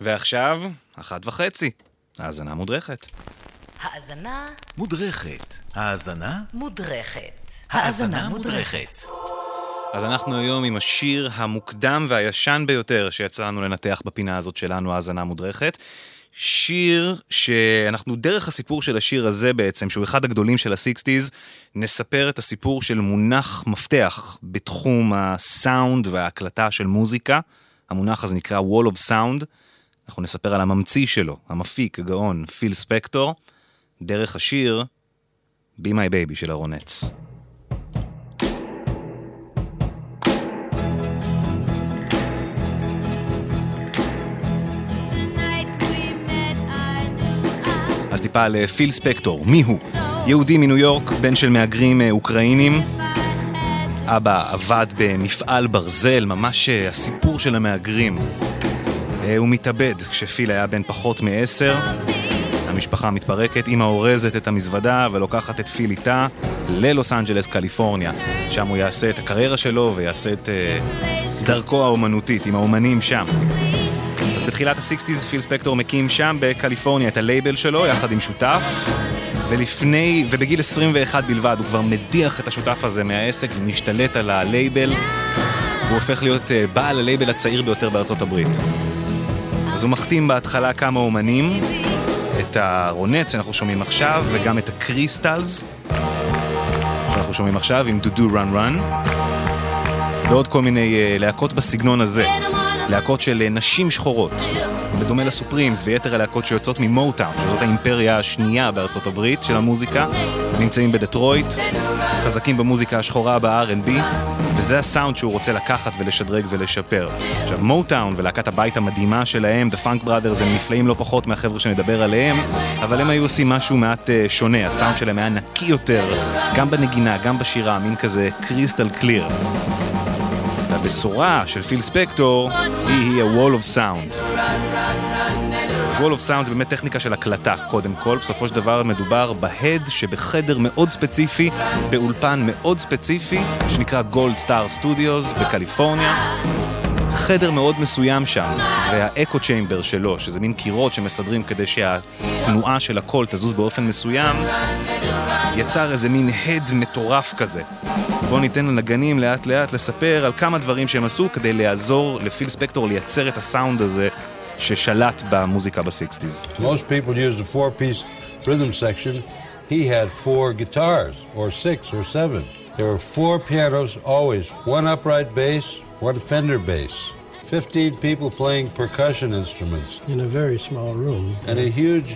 ועכשיו, אחת וחצי. האזנה מודרכת. האזנה מודרכת. האזנה? מודרכת. האזנה מודרכת. אז אנחנו היום עם השיר המוקדם והישן ביותר שיצא לנו לנתח בפינה הזאת שלנו, האזנה מודרכת. שיר שאנחנו דרך הסיפור של השיר הזה בעצם, שהוא אחד הגדולים של הסיקסטיז, נספר את הסיפור של מונח מפתח בתחום הסאונד וההקלטה של מוזיקה. המונח הזה נקרא Wall of Sound. אנחנו נספר על הממציא שלו, המפיק, הגאון, פיל ספקטור, דרך השיר Be My Baby של הרונץ. אז טיפה על אה, פיל ספקטור, מי הוא? יהודי מניו יורק, בן של מהגרים אה, אוקראינים. אבא עבד במפעל ברזל, ממש אה, הסיפור של המהגרים. הוא מתאבד כשפיל היה בן פחות מעשר. המשפחה מתפרקת, אמא אורזת את המזוודה ולוקחת את פיל איתה ללוס אנג'לס, קליפורניה. שם הוא יעשה את הקריירה שלו ויעשה את אה, דרכו האומנותית עם האומנים שם. אז בתחילת ה sixties פיל ספקטור מקים שם בקליפורניה את הלייבל שלו יחד עם שותף ולפני, ובגיל 21 בלבד הוא כבר מדיח את השותף הזה מהעסק ומשתלט על הלייבל והוא הופך להיות אה, בעל הלייבל הצעיר ביותר בארצות הברית. הוא מחתים בהתחלה כמה אומנים, את ה Ronettes שאנחנו שומעים עכשיו וגם את ה Crystals שאנחנו שומעים עכשיו עם Da Doo Ron Ron ועוד כל מיני אה, להקות בסגנון הזה. להקות של אה, נשים שחורות, בדומה לסופרימס ויתר הלהקות שיוצאות ממוטאון, שזאת האימפריה השנייה בארצות הברית של המוזיקה, נמצאים בדטרויט, חזקים במוזיקה השחורה ב-R&B, וזה הסאונד שהוא רוצה לקחת ולשדרג ולשפר. עכשיו, מוטאון ולהקת הבית המדהימה שלהם, The Funk Brothers, הם נפלאים לא פחות מהחבר'ה שנדבר עליהם, אבל הם היו עושים משהו מעט uh, שונה, הסאונד שלהם היה נקי יותר, גם בנגינה, גם בשירה, מין כזה קריסטל קליר. והבשורה של פיל ספקטור היא ה-Wall of Sound. אז Wall of Sound זה באמת טכניקה של הקלטה, קודם כל. בסופו של דבר מדובר בהד שבחדר מאוד ספציפי, באולפן מאוד ספציפי, שנקרא Gold Star Studios בקליפורניה. חדר מאוד מסוים שם, והאקו צ'יימבר שלו, שזה מין קירות שמסדרים כדי שהתנועה של הקול תזוז באופן מסוים, יצר איזה מין הד מטורף כזה. בואו ניתן לנגנים לאט לאט לספר על כמה דברים שהם עשו כדי לעזור לפיל ספקטור לייצר את הסאונד הזה ששלט במוזיקה בסיקסטיז. Most people use the four-piece rhythm section. He had four guitars, or six, or seven. There were four pianos always, one upright bass, one Fender bass. 15 people playing percussion instruments. In a very small room. And a huge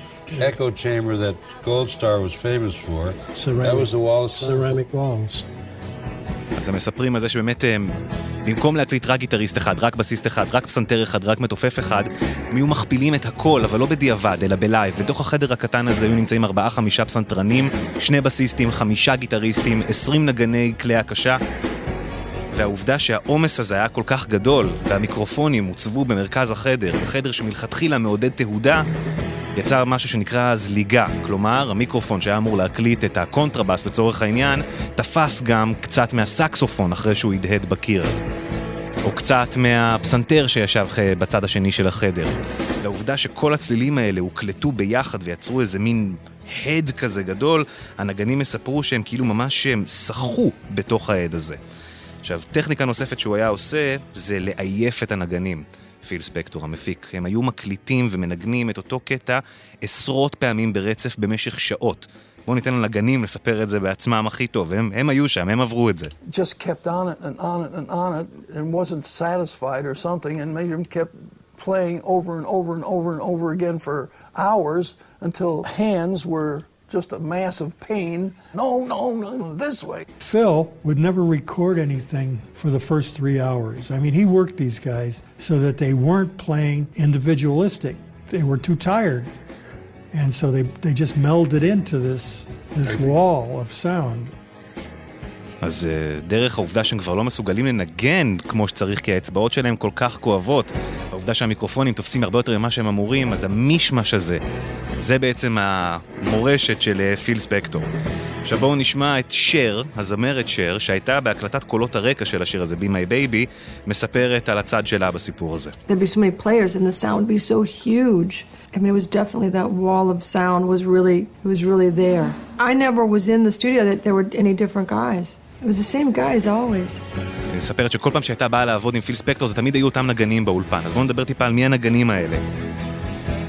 echo chamber that Gold Star was famous for. Ceramic, that was the wall of sound. ceramic walls. אז הם מספרים על זה שבאמת הם, במקום להקליט רק גיטריסט אחד, רק בסיסט אחד, רק פסנתר אחד, רק מתופף אחד, הם היו מכפילים את הכל, אבל לא בדיעבד, אלא בלייב. בתוך החדר הקטן הזה היו נמצאים ארבעה-חמישה פסנתרנים, שני בסיסטים, חמישה גיטריסטים, עשרים נגני כלי הקשה. והעובדה שהעומס הזה היה כל כך גדול, והמיקרופונים הוצבו במרכז החדר, בחדר שמלכתחילה מעודד תהודה, יצר משהו שנקרא זליגה. כלומר, המיקרופון שהיה אמור להקליט את הקונטרבאס לצורך העניין, תפס גם קצת מהסקסופון אחרי שהוא הדהד בקיר. או קצת מהפסנתר שישב בצד השני של החדר. והעובדה שכל הצלילים האלה הוקלטו ביחד ויצרו איזה מין הד כזה גדול, הנגנים סיפרו שהם כאילו ממש הם שחו בתוך ההד הזה. עכשיו, טכניקה נוספת שהוא היה עושה זה לעייף את הנגנים. פיל ספקטור המפיק. הם היו מקליטים ומנגנים את אותו קטע עשרות פעמים ברצף במשך שעות. בואו ניתן לנגנים לספר את זה בעצמם הכי טוב, הם, הם היו שם, הם עברו את זה. just kept on it and on it and on it and wasn't satisfied or something and made him kept playing over and over and over and over again for hours until hands were just a mass of pain. No, no, no, this way. Phil would never record anything for the first three hours. I mean, he worked these guys so that they weren't playing individualistic. They were too tired. And so they, they just melded into this, this wall of sound. אז uh, דרך העובדה שהם כבר לא מסוגלים לנגן כמו שצריך כי האצבעות שלהם כל כך כואבות, העובדה שהמיקרופונים תופסים הרבה יותר ממה שהם אמורים, אז המישמש הזה, זה בעצם המורשת של uh, פיל ספקטור. עכשיו בואו נשמע את שר, הזמרת שר, שהייתה בהקלטת קולות הרקע של השיר הזה, Be My Baby, מספרת על הצד שלה בסיפור הזה. There'd be so many players and the sound would be so huge. I mean, it was definitely that wall of sound was really, it was really there. I never was in the studio that there were any different guys. It was the same guys always. היא מספרת שכל פעם שהייתה באה לעבוד עם פיל ספקטור זה תמיד היו אותם נגנים באולפן. אז בואו נדבר טיפה על מי הנגנים האלה.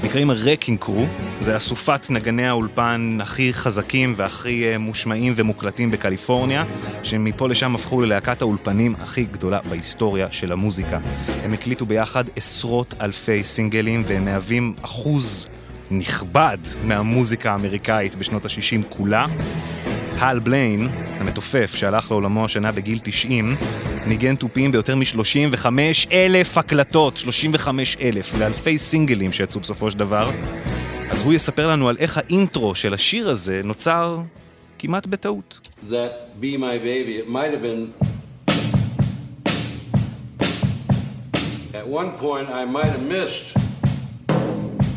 נקראים הרקינג קרו, זה אסופת נגני האולפן הכי חזקים והכי אה, מושמעים ומוקלטים בקליפורניה, שמפה לשם הפכו ללהקת האולפנים הכי גדולה בהיסטוריה של המוזיקה. הם הקליטו ביחד עשרות אלפי סינגלים והם מהווים אחוז נכבד מהמוזיקה האמריקאית בשנות ה-60 כולה. הל בליין, המתופף שהלך לעולמו השנה בגיל 90, ניגן תופים ביותר מ-35 אלף הקלטות, 35 אלף, ואלפי סינגלים שיצאו בסופו של דבר. אז הוא יספר לנו על איך האינטרו של השיר הזה נוצר כמעט בטעות. That Be My Baby, it might have been. At one point, I might have missed.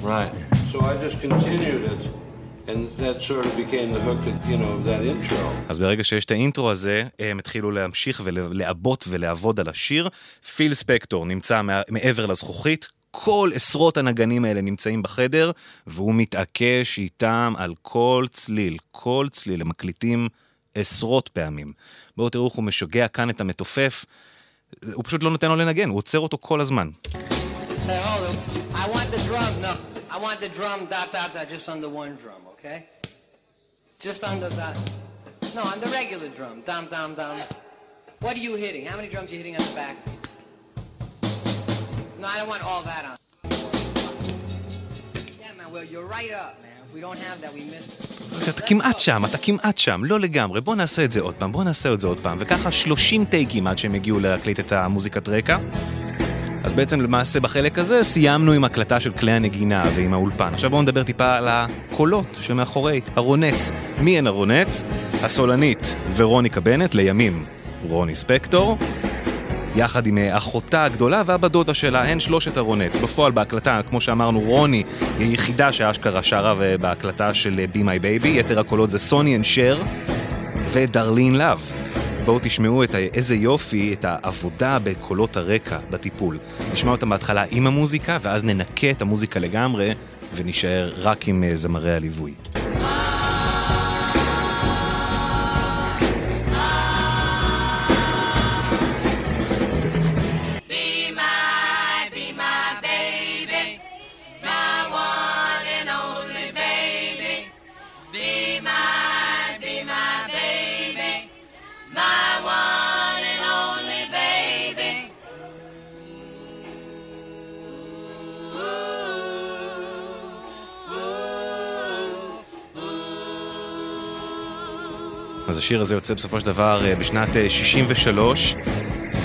Right. So I just continued it. And that sort of became the hook, you know, of that intro. אז ברגע שיש את האינטרו הזה, הם התחילו להמשיך ולעבות ולעבוד על השיר. פיל ספקטור נמצא מע- מעבר לזכוכית, כל עשרות הנגנים האלה נמצאים בחדר, והוא מתעקש איתם על כל צליל, כל צליל, הם מקליטים עשרות פעמים. בואו תראו איך הוא משגע כאן את המתופף, הוא פשוט לא נותן לו לנגן, הוא עוצר אותו כל הזמן. Hey, drum dot dot dot just under one drum, okay? Just under that. No, on the regular drum. Dum dum dum. What are you hitting? How many drums are you hitting on the back? No, I don't want all that on. Yeah, man. Well, you're right up, man. If we don't have that, we miss it. אתה כמעט שם, אתה כמעט שם, לא לגמרי, בוא נעשה את זה עוד פעם, בוא נעשה את זה עוד פעם, וככה 30 טייקים עד שהם הגיעו להקליט את המוזיקת רקע. אז בעצם למעשה בחלק הזה סיימנו עם הקלטה של כלי הנגינה ועם האולפן. עכשיו בואו נדבר טיפה על הקולות שמאחורי הרונץ. מי הן הרונץ? הסולנית ורוניקה בנט, לימים רוני ספקטור, יחד עם אה, אחותה הגדולה והבת דודה שלה, הן שלושת ה Ronettes. בפועל בהקלטה, כמו שאמרנו, רוני היא היחידה שאשכרה שרה בהקלטה של Be My Baby, יתר הקולות זה Sonny and Cher ו Darlene Love. בואו תשמעו את ה- איזה יופי, את העבודה בקולות הרקע, בטיפול. נשמע אותם בהתחלה עם המוזיקה, ואז ננקה את המוזיקה לגמרי, ונישאר רק עם אה, זמרי הליווי. אז השיר הזה יוצא בסופו של דבר אה, בשנת אה, 63,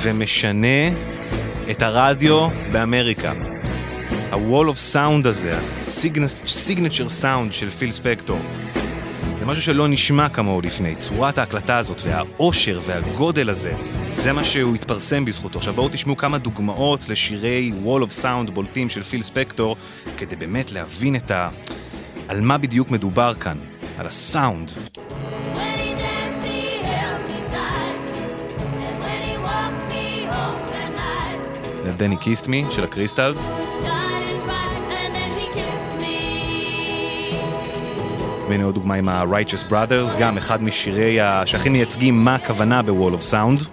ומשנה את הרדיו באמריקה. ה-wall of sound הזה, ה-signature sound של פיל ספקטור. זה משהו שלא נשמע כמוהו לפני. צורת ההקלטה הזאת והאושר והגודל הזה, זה מה שהוא התפרסם בזכותו. עכשיו בואו תשמעו כמה דוגמאות לשירי wall of sound בולטים של פיל ספקטור, כדי באמת להבין את ה... על מה בדיוק מדובר כאן, על הסאונד. דני קיסט מי של הקריסטלס. והנה עוד דוגמה עם ה-Righteous Brothers, גם אחד משירי. שהכי מייצגים מה הכוונה ב-Wall of Sound.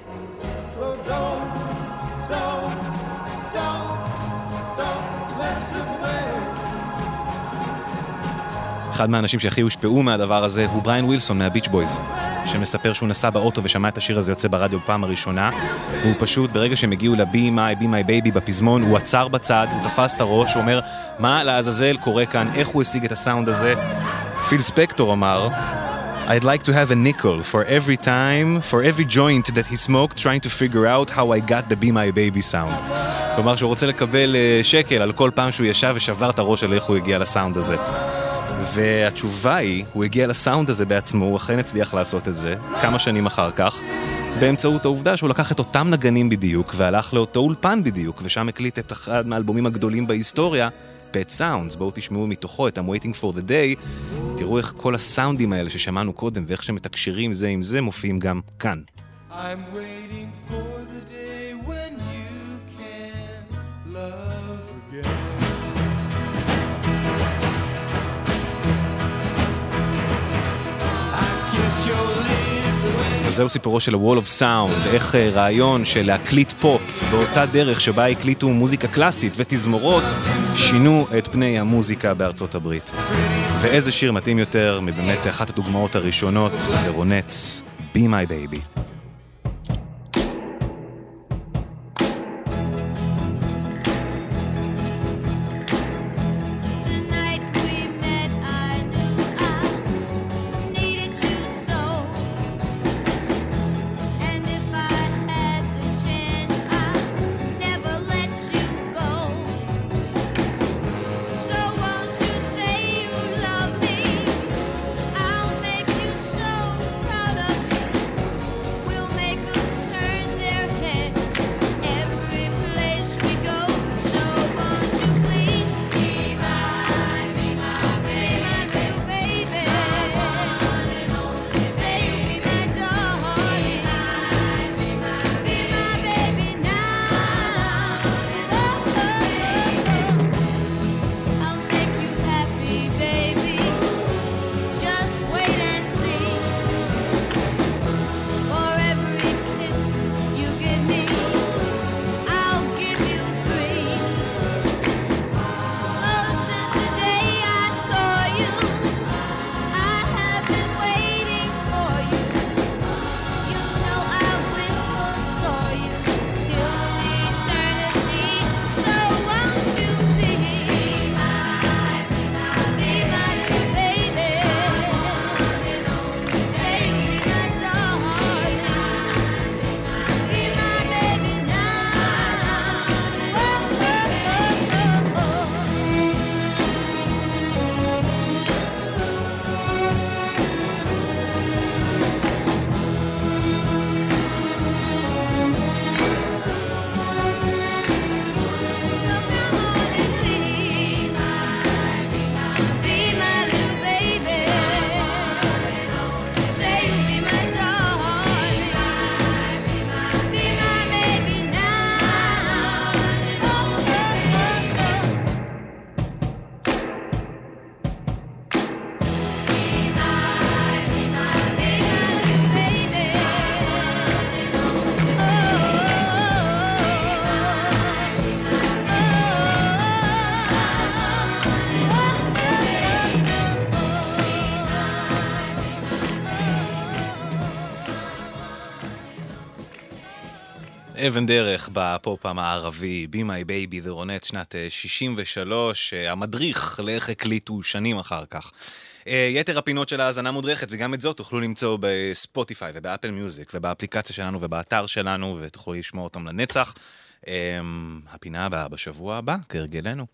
אחד מהאנשים שהכי הושפעו מהדבר הזה הוא בריין ווילסון מהביץ' בויז, שמספר שהוא נסע באוטו ושמע את השיר הזה יוצא ברדיו בפעם הראשונה, והוא פשוט, ברגע שהם הגיעו ל-Be My, Be My Baby בפזמון, הוא עצר בצד, הוא תפס את הראש, הוא אומר, מה לעזאזל קורה כאן, איך הוא השיג את הסאונד הזה? פיל ספקטור אמר, I'd like to have a nickel for every time, for every joint that he smoked, trying to figure out how I got the Be My Baby sound. כלומר שהוא רוצה לקבל אה, שקל על כל פעם שהוא ישב ושבר את הראש על איך הוא הגיע לסאונד הזה. והתשובה היא, הוא הגיע לסאונד הזה בעצמו, הוא אכן הצליח לעשות את זה, כמה שנים אחר כך, באמצעות העובדה שהוא לקח את אותם נגנים בדיוק, והלך לאותו אולפן בדיוק, ושם הקליט את אחד מהאלבומים הגדולים בהיסטוריה, פט סאונדס, בואו תשמעו מתוכו את I'm waiting for the day, תראו איך כל הסאונדים האלה ששמענו קודם, ואיך שמתקשרים זה עם זה, מופיעים גם כאן. I'm waiting for אז זהו סיפורו של ה-Wall of Sound, איך אה, רעיון של להקליט פופ באותה דרך שבה הקליטו מוזיקה קלאסית ותזמורות, שינו את פני המוזיקה בארצות הברית. ואיזה שיר מתאים יותר מבאמת אחת הדוגמאות הראשונות לרונץ, Be My Baby. אבן דרך בפופ המערבי, Be My Baby, The Ronettes, שנת אה, 63, אה, המדריך לאיך הקליטו שנים אחר כך. אה, יתר הפינות של ההאזנה מודרכת, וגם את זאת תוכלו למצוא בספוטיפיי ובאפל מיוזיק ובאפליקציה שלנו ובאתר שלנו, ותוכלו לשמוע אותם לנצח. הפינה הבאה בשבוע הבא, כהרגלנו.